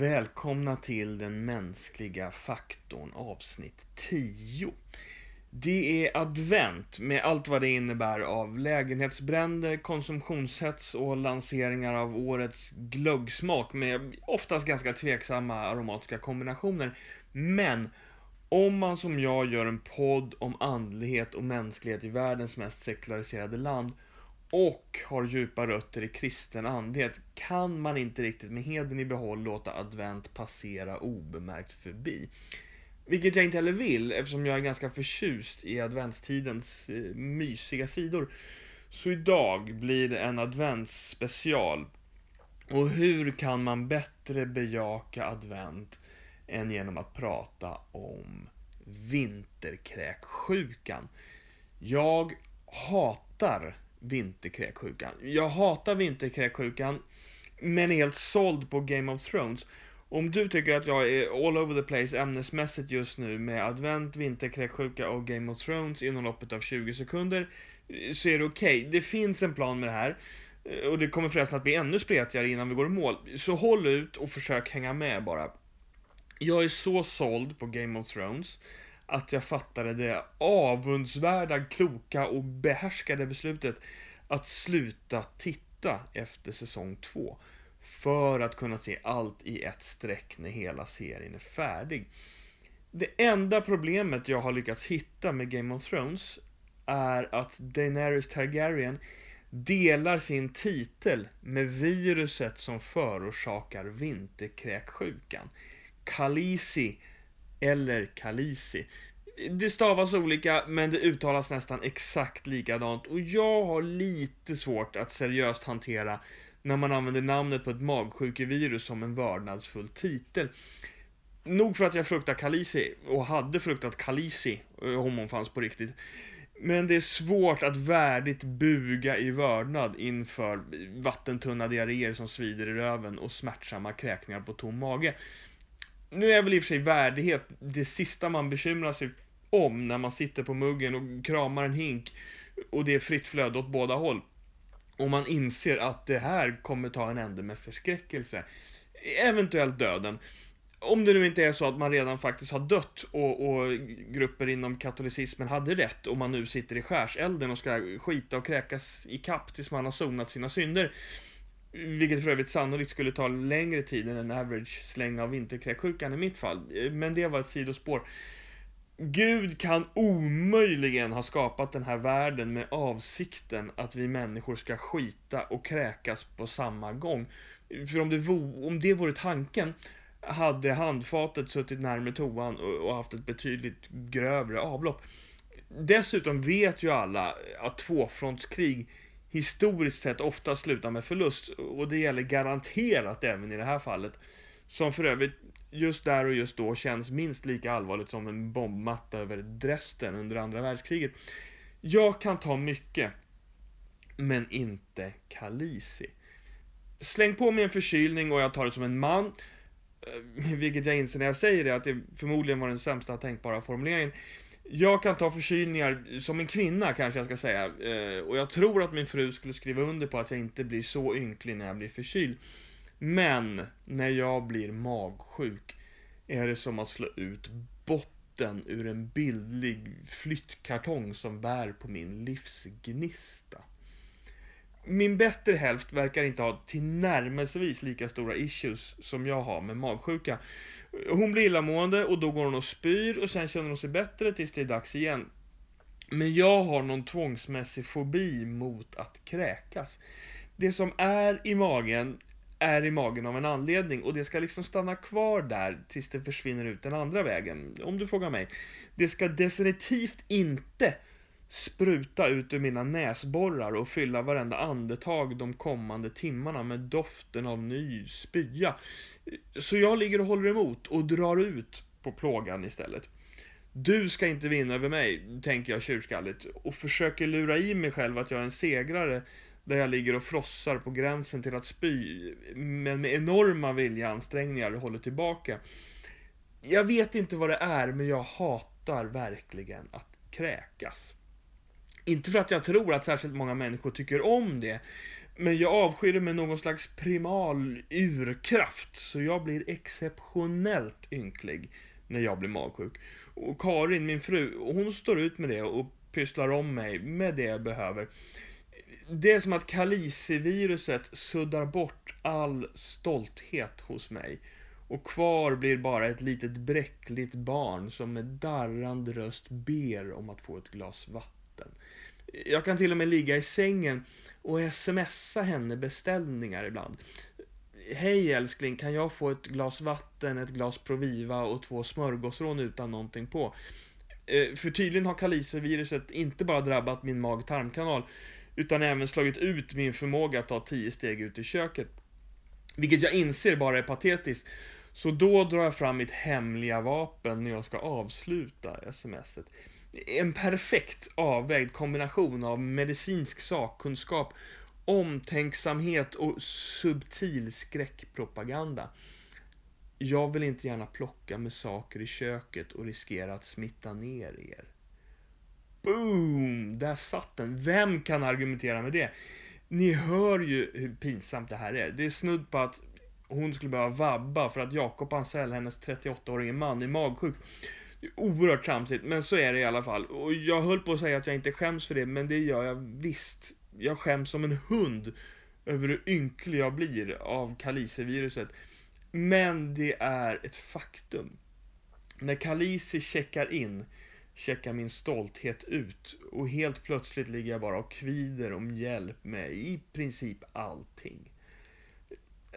Välkomna till den mänskliga faktorn avsnitt 10. Det är advent med allt vad det innebär av lägenhetsbränder, konsumtionshets och lanseringar av årets glöggsmak med oftast ganska tveksamma aromatiska kombinationer. Men om man som jag gör en podd om andlighet och mänsklighet i världens mest sekulariserade land och har djupa rötter i kristen andlighet kan man inte riktigt med heden i behåll låta advent passera obemärkt förbi. Vilket jag inte heller vill eftersom jag är ganska förtjust i adventstidens eh, mysiga sidor. Så idag blir det en adventsspecial. Och hur kan man bättre bejaka advent än genom att prata om vinterkräksjukan? Jag hatar vinterkräksjukan. Jag hatar vinterkräksjukan, men är helt såld på Game of Thrones. Om du tycker att jag är all over the place ämnesmässigt just nu med advent, vinterkräksjuka och Game of Thrones inom loppet av 20 sekunder, så är det okej. Okay. Det finns en plan med det här. Och det kommer förresten att bli ännu spretigare innan vi går i mål. Så håll ut och försök hänga med bara. Jag är så såld på Game of Thrones att jag fattade det avundsvärda, kloka och behärskade beslutet att sluta titta efter säsong 2 för att kunna se allt i ett streck när hela serien är färdig. Det enda problemet jag har lyckats hitta med Game of Thrones är att Daenerys Targaryen delar sin titel med viruset som förorsakar vinterkräksjukan. Khaleesi eller Kalisi. Det stavas olika, men det uttalas nästan exakt likadant och jag har lite svårt att seriöst hantera när man använder namnet på ett magsjukevirus som en vördnadsfull titel. Nog för att jag fruktar Kalisi, och hade fruktat Kalisi eh, om hon fanns på riktigt. Men det är svårt att värdigt buga i vördnad inför vattentunna diarréer som svider i röven och smärtsamma kräkningar på tom mage nu är väl i och för sig värdighet det sista man bekymrar sig om när man sitter på muggen och kramar en hink och det är fritt flöde åt båda håll. Och man inser att det här kommer ta en ände med förskräckelse. Eventuellt döden. Om det nu inte är så att man redan faktiskt har dött och, och grupper inom katolicismen hade rätt och man nu sitter i skärselden och ska skita och kräkas i kapp tills man har sonat sina synder. Vilket för övrigt sannolikt skulle ta längre tid än en average släng av vinterkräksjukan i mitt fall. Men det var ett sidospår. Gud kan omöjligen ha skapat den här världen med avsikten att vi människor ska skita och kräkas på samma gång. För om det, vo, om det vore tanken hade handfatet suttit närmare toan och haft ett betydligt grövre avlopp. Dessutom vet ju alla att tvåfrontskrig historiskt sett ofta slutar med förlust och det gäller garanterat även i det här fallet. Som för övrigt just där och just då känns minst lika allvarligt som en bombmatta över Dresden under andra världskriget. Jag kan ta mycket, men inte Kalisi. Släng på mig en förkylning och jag tar det som en man. Eh, vilket jag inser när jag säger det, att det förmodligen var den sämsta tänkbara formuleringen. Jag kan ta förkylningar som en kvinna kanske jag ska säga. Eh, och jag tror att min fru skulle skriva under på att jag inte blir så ynklig när jag blir förkyld. Men när jag blir magsjuk är det som att slå ut botten ur en bildlig flyttkartong som bär på min livsgnista. Min bättre hälft verkar inte ha tillnärmelsevis lika stora issues som jag har med magsjuka. Hon blir illamående och då går hon och spyr och sen känner hon sig bättre tills det är dags igen. Men jag har någon tvångsmässig fobi mot att kräkas. Det som är i magen är i magen av en anledning och det ska liksom stanna kvar där tills det försvinner ut den andra vägen, om du frågar mig. Det ska definitivt inte spruta ut ur mina näsborrar och fylla varenda andetag de kommande timmarna med doften av ny spya. Så jag ligger och håller emot och drar ut på plågan istället. Du ska inte vinna över mig, tänker jag tjurskalligt och försöker lura i mig själv att jag är en segrare där jag ligger och frossar på gränsen till att spy, men med enorma viljeansträngningar håller tillbaka. Jag vet inte vad det är, men jag hatar verkligen att kräkas. Inte för att jag tror att särskilt många människor tycker om det. Men jag avskyr det med någon slags primal urkraft, så jag blir exceptionellt ynklig när jag blir magsjuk. Och Karin, min fru, hon står ut med det och pysslar om mig med det jag behöver. Det är som att kaliciviruset suddar bort all stolthet hos mig. Och kvar blir bara ett litet bräckligt barn som med darrande röst ber om att få ett glas vatten. Jag kan till och med ligga i sängen och smsa henne beställningar ibland. Hej älskling, kan jag få ett glas vatten, ett glas Proviva och två smörgåsrån utan någonting på? Eh, för tydligen har kaliseviruset inte bara drabbat min mag-tarmkanal utan även slagit ut min förmåga att ta tio steg ut i köket. Vilket jag inser bara är patetiskt. Så då drar jag fram mitt hemliga vapen när jag ska avsluta smset. En perfekt avvägd kombination av medicinsk sakkunskap, omtänksamhet och subtil skräckpropaganda. Jag vill inte gärna plocka med saker i köket och riskera att smitta ner er. Boom! Där satt den. Vem kan argumentera med det? Ni hör ju hur pinsamt det här är. Det är snudd på att hon skulle behöva vabba för att Jakob Ansell, hennes 38-årige man, är magsjuk. Oerhört tramsigt, men så är det i alla fall. Och jag höll på att säga att jag inte skäms för det, men det gör jag visst. Jag skäms som en hund över hur ynklig jag blir av kaliseviruset. Men det är ett faktum. När Kalisi checkar in checkar min stolthet ut och helt plötsligt ligger jag bara och kvider om hjälp med i princip allting.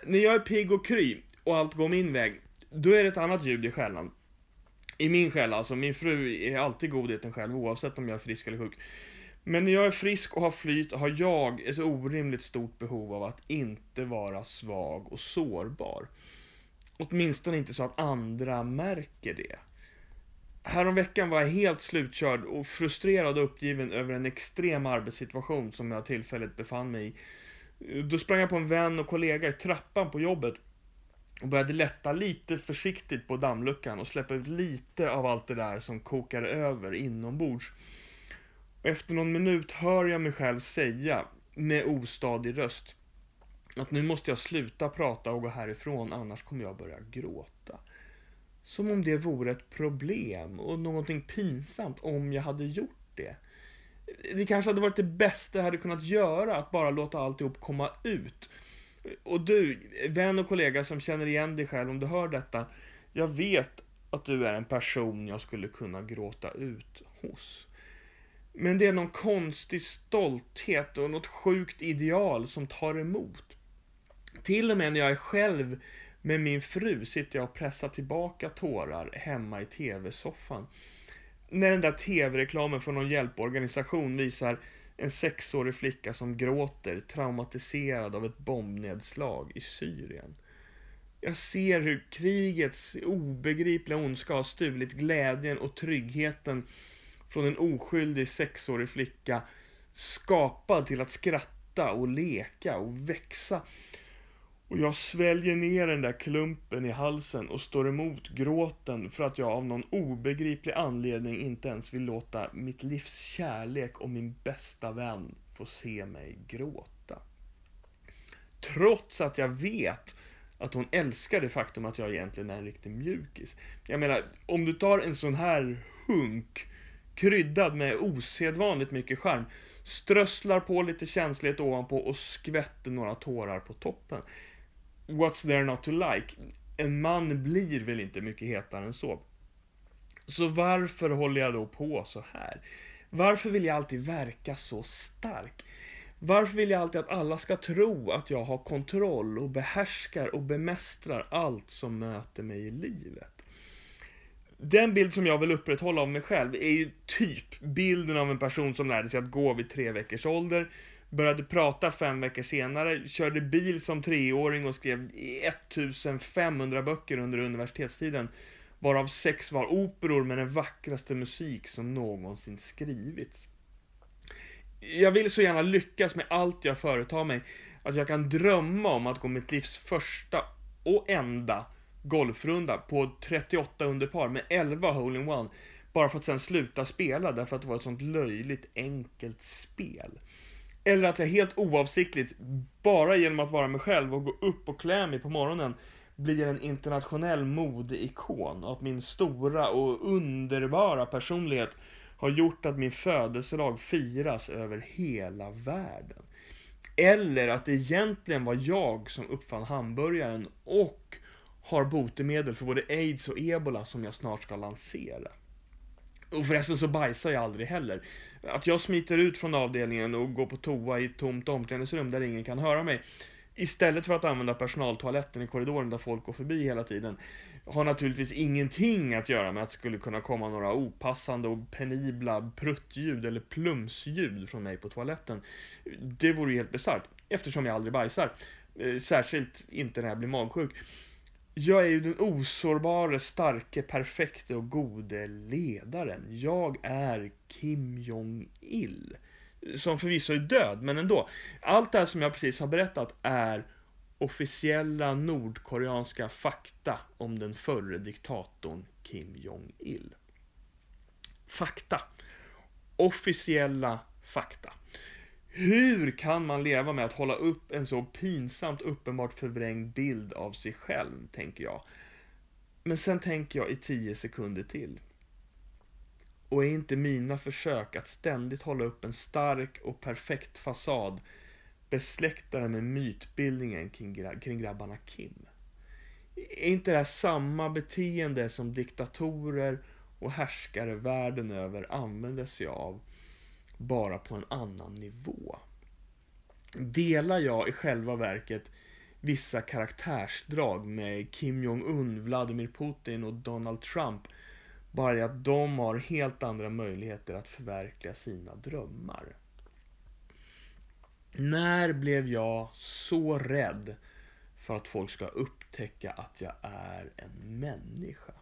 När jag är pigg och kry och allt går min väg, då är det ett annat ljud i skällan. I min själ alltså, min fru är alltid godheten själv oavsett om jag är frisk eller sjuk. Men när jag är frisk och har flyt har jag ett orimligt stort behov av att inte vara svag och sårbar. Åtminstone inte så att andra märker det. Häromveckan var jag helt slutkörd och frustrerad och uppgiven över en extrem arbetssituation som jag tillfälligt befann mig i. Då sprang jag på en vän och kollega i trappan på jobbet och började lätta lite försiktigt på dammluckan och släppa ut lite av allt det där som kokar över inombords. Och efter någon minut hör jag mig själv säga med ostadig röst att nu måste jag sluta prata och gå härifrån annars kommer jag börja gråta. Som om det vore ett problem och någonting pinsamt om jag hade gjort det. Det kanske hade varit det bästa jag hade kunnat göra, att bara låta alltihop komma ut. Och du, vän och kollega som känner igen dig själv om du hör detta. Jag vet att du är en person jag skulle kunna gråta ut hos. Men det är någon konstig stolthet och något sjukt ideal som tar emot. Till och med när jag är själv med min fru sitter jag och pressar tillbaka tårar hemma i tv-soffan. När den där tv-reklamen från någon hjälporganisation visar en sexårig flicka som gråter traumatiserad av ett bombnedslag i Syrien. Jag ser hur krigets obegripliga ondska har stulit glädjen och tryggheten från en oskyldig sexårig flicka skapad till att skratta och leka och växa och jag sväljer ner den där klumpen i halsen och står emot gråten för att jag av någon obegriplig anledning inte ens vill låta mitt livs kärlek och min bästa vän få se mig gråta. Trots att jag vet att hon älskar det faktum att jag egentligen är en riktig mjukis. Jag menar, om du tar en sån här hunk kryddad med osedvanligt mycket charm, strösslar på lite känslighet ovanpå och skvätter några tårar på toppen. What's there not to like? En man blir väl inte mycket hetare än så. Så varför håller jag då på så här? Varför vill jag alltid verka så stark? Varför vill jag alltid att alla ska tro att jag har kontroll och behärskar och bemästrar allt som möter mig i livet? Den bild som jag vill upprätthålla av mig själv är ju typ bilden av en person som lärde sig att gå vid tre veckors ålder, Började prata fem veckor senare, körde bil som treåring och skrev 1500 böcker under universitetstiden. Varav sex var operor med den vackraste musik som någonsin skrivits. Jag vill så gärna lyckas med allt jag företar mig, att jag kan drömma om att gå mitt livs första och enda golfrunda på 38 under par med 11 hole-in-one. Bara för att sen sluta spela därför att det var ett sånt löjligt enkelt spel. Eller att jag helt oavsiktligt, bara genom att vara mig själv och gå upp och klä mig på morgonen, blir en internationell modeikon. Och att min stora och underbara personlighet har gjort att min födelsedag firas över hela världen. Eller att det egentligen var jag som uppfann hamburgaren och har botemedel för både aids och ebola som jag snart ska lansera. Och förresten så bajsar jag aldrig heller. Att jag smiter ut från avdelningen och går på toa i ett tomt omklädningsrum där ingen kan höra mig. Istället för att använda personaltoaletten i korridoren där folk går förbi hela tiden. Har naturligtvis ingenting att göra med att det skulle kunna komma några opassande och penibla pruttljud eller plumsljud från mig på toaletten. Det vore ju helt bisarrt, eftersom jag aldrig bajsar. Eh, särskilt inte när jag blir magsjuk. Jag är ju den osårbare, starke, perfekte och gode ledaren. Jag är Kim Jong-Il. Som förvisso är död, men ändå. Allt det här som jag precis har berättat är officiella nordkoreanska fakta om den förre diktatorn Kim Jong-Il. Fakta. Officiella fakta. Hur kan man leva med att hålla upp en så pinsamt uppenbart förvrängd bild av sig själv, tänker jag. Men sen tänker jag i tio sekunder till. Och är inte mina försök att ständigt hålla upp en stark och perfekt fasad besläktade med mytbildningen kring, gra kring grabbarna Kim? Är inte det här samma beteende som diktatorer och härskare världen över använder sig av bara på en annan nivå. Delar jag i själva verket vissa karaktärsdrag med Kim Jong-Un, Vladimir Putin och Donald Trump bara i att de har helt andra möjligheter att förverkliga sina drömmar. När blev jag så rädd för att folk ska upptäcka att jag är en människa?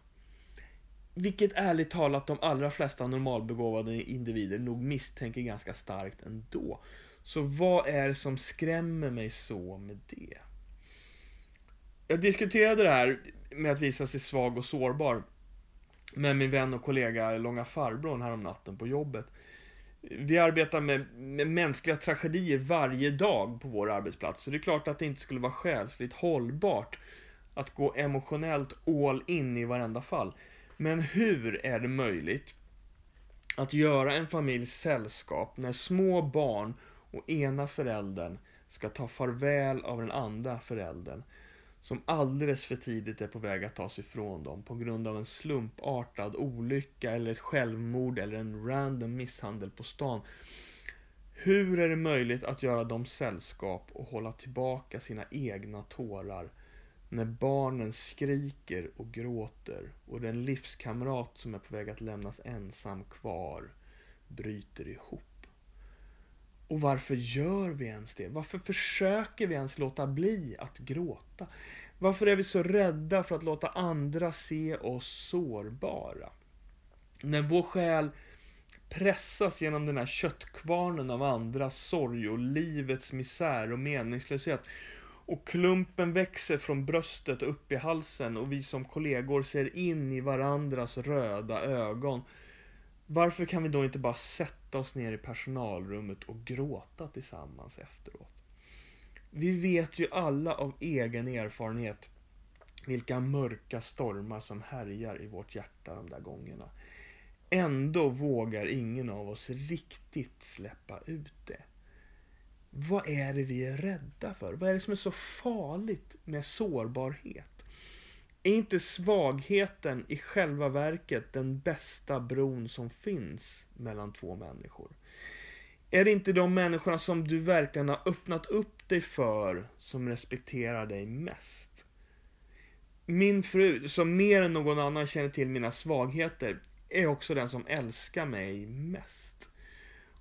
Vilket ärligt talat de allra flesta normalbegåvade individer nog misstänker ganska starkt ändå. Så vad är det som skrämmer mig så med det? Jag diskuterade det här med att visa sig svag och sårbar med min vän och kollega Långa farbrorn här natten på jobbet. Vi arbetar med, med, mänskliga tragedier varje dag på vår arbetsplats, så det är klart att det inte skulle vara själsligt hållbart att gå emotionellt all in i varenda fall. Men hur är det möjligt att göra en familjs sällskap när små barn och ena föräldern ska ta farväl av den andra föräldern som alldeles för tidigt är på väg att tas ifrån dem på grund av en slumpartad olycka eller ett självmord eller en random misshandel på stan. Hur är det möjligt att göra dem sällskap och hålla tillbaka sina egna tårar när barnen skriker och gråter och den livskamrat som är på väg att lämnas ensam kvar bryter ihop. Och varför gör vi ens det? Varför försöker vi ens låta bli att gråta? Varför är vi så rädda för att låta andra se oss sårbara? När vår själ pressas genom den här köttkvarnen av andras sorg och livets misär och meningslöshet och klumpen växer från bröstet upp i halsen och vi som kollegor ser in i varandras röda ögon. Varför kan vi då inte bara sätta oss ner i personalrummet och gråta tillsammans efteråt? Vi vet ju alla av egen erfarenhet vilka mörka stormar som härjar i vårt hjärta de där gångerna. Ändå vågar ingen av oss riktigt släppa ut det. Vad är det vi är rädda för? Vad är det som är så farligt med sårbarhet? Är inte svagheten i själva verket den bästa bron som finns mellan två människor? Är det inte de människorna som du verkligen har öppnat upp dig för som respekterar dig mest? Min fru, som mer än någon annan känner till mina svagheter, är också den som älskar mig mest.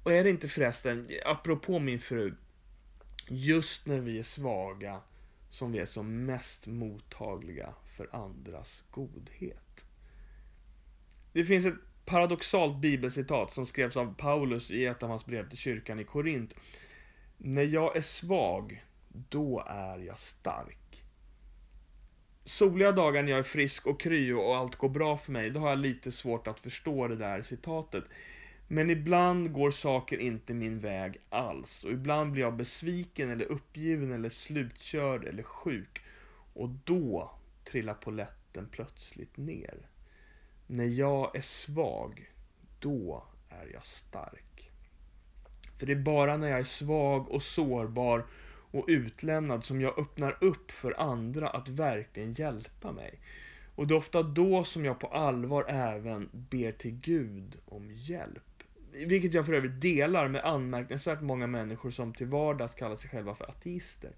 Och är det inte förresten, apropå min fru, just när vi är svaga som vi är som mest mottagliga för andras godhet. Det finns ett paradoxalt bibelcitat som skrevs av Paulus i ett av hans brev till kyrkan i Korint. När jag är svag, då är jag stark. Soliga dagar när jag är frisk och kry och allt går bra för mig, då har jag lite svårt att förstå det där citatet. Men ibland går saker inte min väg alls. Och ibland blir jag besviken eller uppgiven eller slutkörd eller sjuk. Och då trillar poletten plötsligt ner. När jag är svag, då är jag stark. För det är bara när jag är svag och sårbar och utlämnad som jag öppnar upp för andra att verkligen hjälpa mig. Och det är ofta då som jag på allvar även ber till Gud om hjälp. Vilket jag för övrigt delar med anmärkningsvärt många människor som till vardags kallar sig själva för ateister.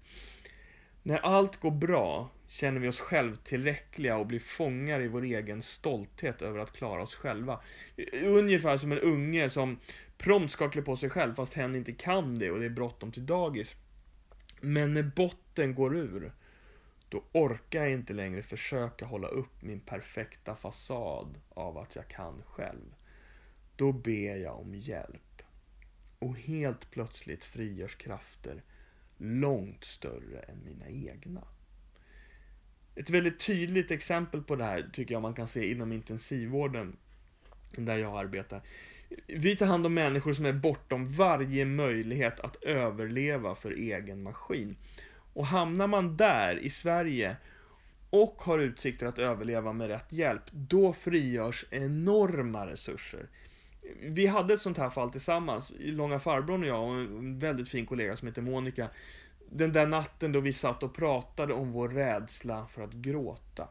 När allt går bra känner vi oss självtillräckliga och blir fångar i vår egen stolthet över att klara oss själva. Ungefär som en unge som prompt ska klä på sig själv fast hen inte kan det och det är bråttom till dagis. Men när botten går ur, då orkar jag inte längre försöka hålla upp min perfekta fasad av att jag kan själv. Då ber jag om hjälp. Och helt plötsligt frigörs krafter långt större än mina egna. Ett väldigt tydligt exempel på det här tycker jag man kan se inom intensivvården där jag arbetar. Vi tar hand om människor som är bortom varje möjlighet att överleva för egen maskin. Och hamnar man där i Sverige och har utsikter att överleva med rätt hjälp, då frigörs enorma resurser. Vi hade ett sånt här fall tillsammans, Långa farbrorn och jag och en väldigt fin kollega som heter Monica. Den där natten då vi satt och pratade om vår rädsla för att gråta.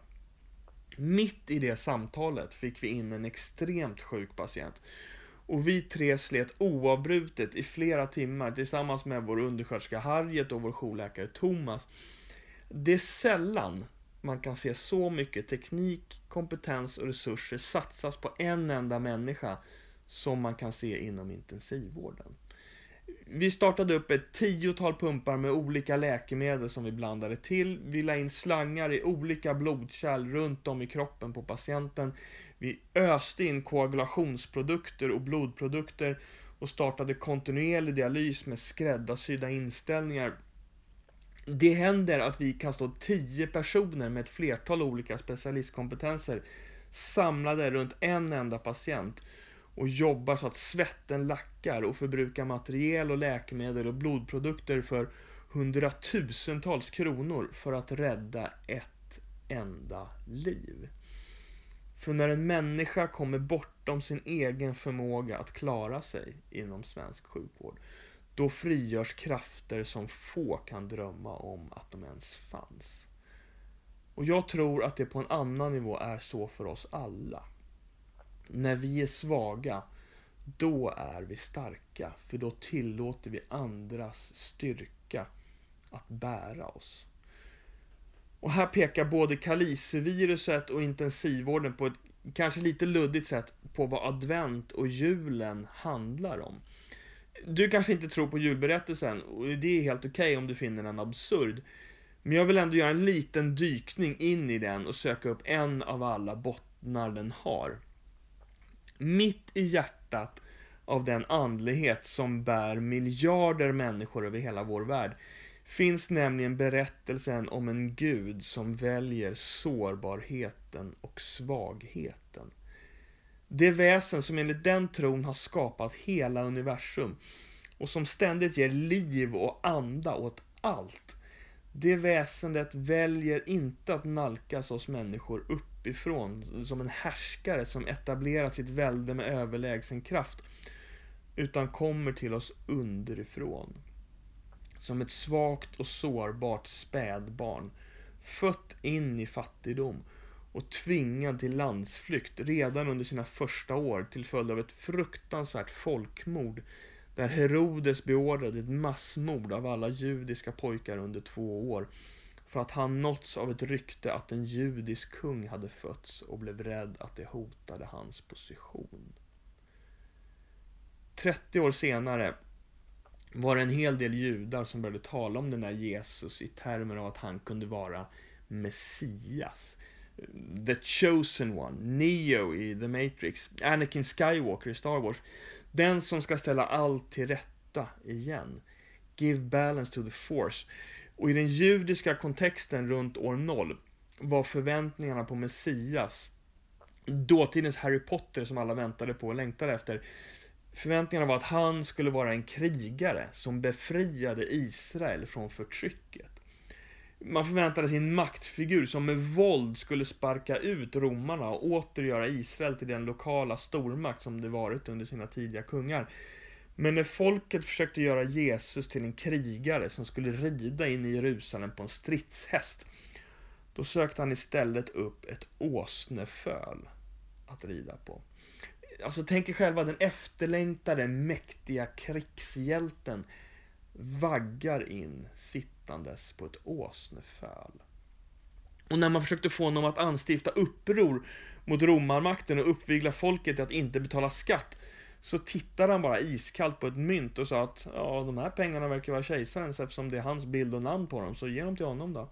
Mitt i det samtalet fick vi in en extremt sjuk patient. Och vi tre slet oavbrutet i flera timmar tillsammans med vår undersköterska Harriet och vår jourläkare Thomas. Det är sällan man kan se så mycket teknik, kompetens och resurser satsas på en enda människa som man kan se inom intensivvården. Vi startade upp ett tiotal pumpar med olika läkemedel som vi blandade till. Vi la in slangar i olika blodkärl runt om i kroppen på patienten. Vi öste in koagulationsprodukter och blodprodukter och startade kontinuerlig dialys med skräddarsydda inställningar. Det händer att vi kan stå tio personer med ett flertal olika specialistkompetenser samlade runt en enda patient och jobbar så att svetten lackar och förbrukar materiel och läkemedel och blodprodukter för hundratusentals kronor för att rädda ett enda liv. För när en människa kommer bortom sin egen förmåga att klara sig inom svensk sjukvård, då frigörs krafter som få kan drömma om att de ens fanns. Och jag tror att det på en annan nivå är så för oss alla. När vi är svaga, då är vi starka. För då tillåter vi andras styrka att bära oss. Och här pekar både kaliseviruset och intensivvården på ett kanske lite luddigt sätt på vad advent och julen handlar om. Du kanske inte tror på julberättelsen och det är helt okej okay om du finner den absurd. Men jag vill ändå göra en liten dykning in i den och söka upp en av alla bottnar den har. Mitt i hjärtat av den andlighet som bär miljarder människor över hela vår värld finns nämligen berättelsen om en gud som väljer sårbarheten och svagheten. Det väsen som enligt den tron har skapat hela universum och som ständigt ger liv och anda åt allt. Det väsendet väljer inte att nalkas oss människor uppifrån som en härskare som etablerat sitt välde med överlägsen kraft, utan kommer till oss underifrån. Som ett svagt och sårbart spädbarn, fött in i fattigdom och tvingad till landsflykt redan under sina första år till följd av ett fruktansvärt folkmord där Herodes beordrade ett massmord av alla judiska pojkar under två år för att han nåtts av ett rykte att en judisk kung hade fötts och blev rädd att det hotade hans position. 30 år senare var det en hel del judar som började tala om den här Jesus i termer av att han kunde vara Messias. The chosen one, Neo i The Matrix, Anakin Skywalker i Star Wars. Den som ska ställa allt till rätta igen. Give balance to the force. Och i den judiska kontexten runt år 0 var förväntningarna på Messias, dåtidens Harry Potter som alla väntade på och längtade efter, Förväntningarna var att han skulle vara en krigare som befriade Israel från förtrycket. Man förväntade sig en maktfigur som med våld skulle sparka ut romarna och åter göra Israel till den lokala stormakt som det varit under sina tidiga kungar. Men när folket försökte göra Jesus till en krigare som skulle rida in i Jerusalem på en stridshäst, då sökte han istället upp ett åsneföl att rida på. Alltså tänk er själva den efterlängtade mäktiga krigshjälten vaggar in sittandes på ett åsneföl. Och när man försökte få honom att anstifta uppror mot romarmakten och uppvigla folket till att inte betala skatt, så tittade han bara iskallt på ett mynt och sa att ja, de här pengarna verkar vara kejsarens eftersom det är hans bild och namn på dem, så ge dem till honom då.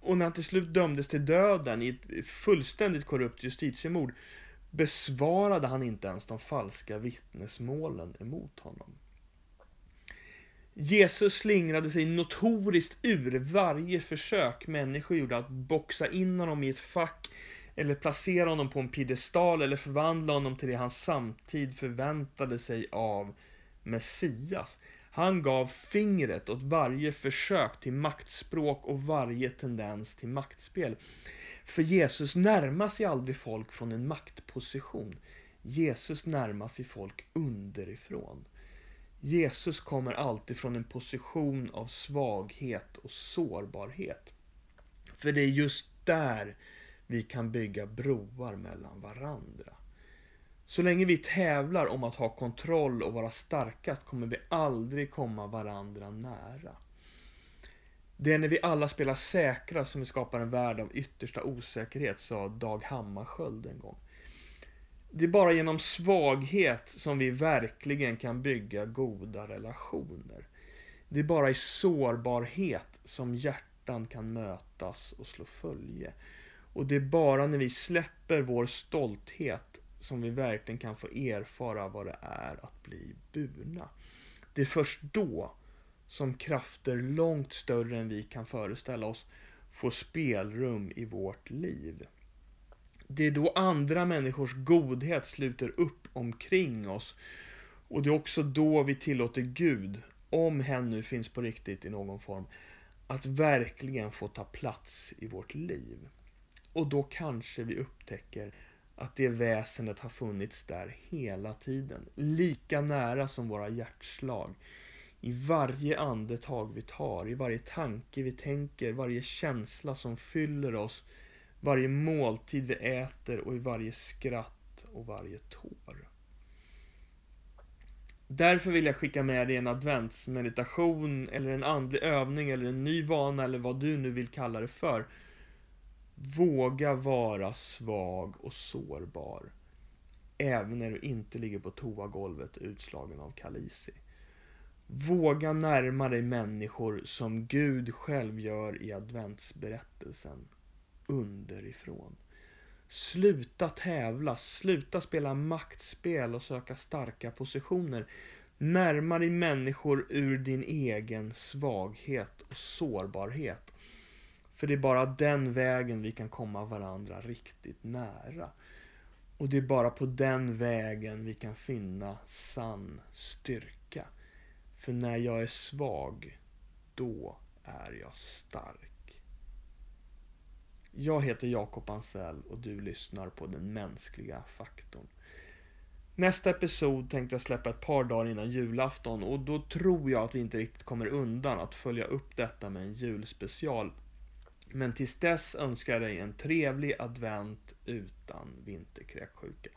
Och när han till slut dömdes till döden i ett fullständigt korrupt justitiemord besvarade han inte ens de falska vittnesmålen emot honom. Jesus slingrade sig notoriskt ur varje försök människor gjorde att boxa in honom i ett fack eller placera honom på en piedestal eller förvandla honom till det han samtid förväntade sig av Messias. Han gav fingret åt varje försök till maktspråk och varje tendens till maktspel. För Jesus närmar sig aldrig folk från en maktposition. Jesus närmar sig folk underifrån. Jesus kommer alltid från en position av svaghet och sårbarhet. För det är just där vi kan bygga broar mellan varandra. Så länge vi tävlar om att ha kontroll och vara starkast kommer vi aldrig komma varandra nära. Det är när vi alla spelar säkra som vi skapar en värld av yttersta osäkerhet, sa Dag Hammarskjöld en gång. Det är bara genom svaghet som vi verkligen kan bygga goda relationer. Det är bara i sårbarhet som hjärtan kan mötas och slå följe. Och det är bara när vi släpper vår stolthet som vi verkligen kan få erfara vad det är att bli burna. Det är först då som krafter långt större än vi kan föreställa oss får spelrum i vårt liv. Det är då andra människors godhet sluter upp omkring oss och det är också då vi tillåter Gud, om hen nu finns på riktigt i någon form, att verkligen få ta plats i vårt liv. Och då kanske vi upptäcker att det väsendet har funnits där hela tiden, lika nära som våra hjärtslag. I varje andetag vi tar, i varje tanke vi tänker, varje känsla som fyller oss, varje måltid vi äter och i varje skratt och varje tår. Därför vill jag skicka med dig en adventsmeditation eller en andlig övning eller en ny vana eller vad du nu vill kalla det för. Våga vara svag och sårbar. Även när du inte ligger på toagolvet utslagen av kalisi. Våga närma dig människor som Gud själv gör i adventsberättelsen. Underifrån. Sluta tävla, sluta spela maktspel och söka starka positioner. Närma dig människor ur din egen svaghet och sårbarhet. För det är bara den vägen vi kan komma varandra riktigt nära. Och det är bara på den vägen vi kan finna sann styrka. För när jag är svag, då är jag stark. Jag heter Jakob Ansell och du lyssnar på den mänskliga faktorn. Nästa episod tänkte jag släppa ett par dagar innan julafton och då tror jag att vi inte riktigt kommer undan att följa upp detta med en julspecial. Men tills dess önskar jag dig en trevlig advent utan vinterkräksjuka.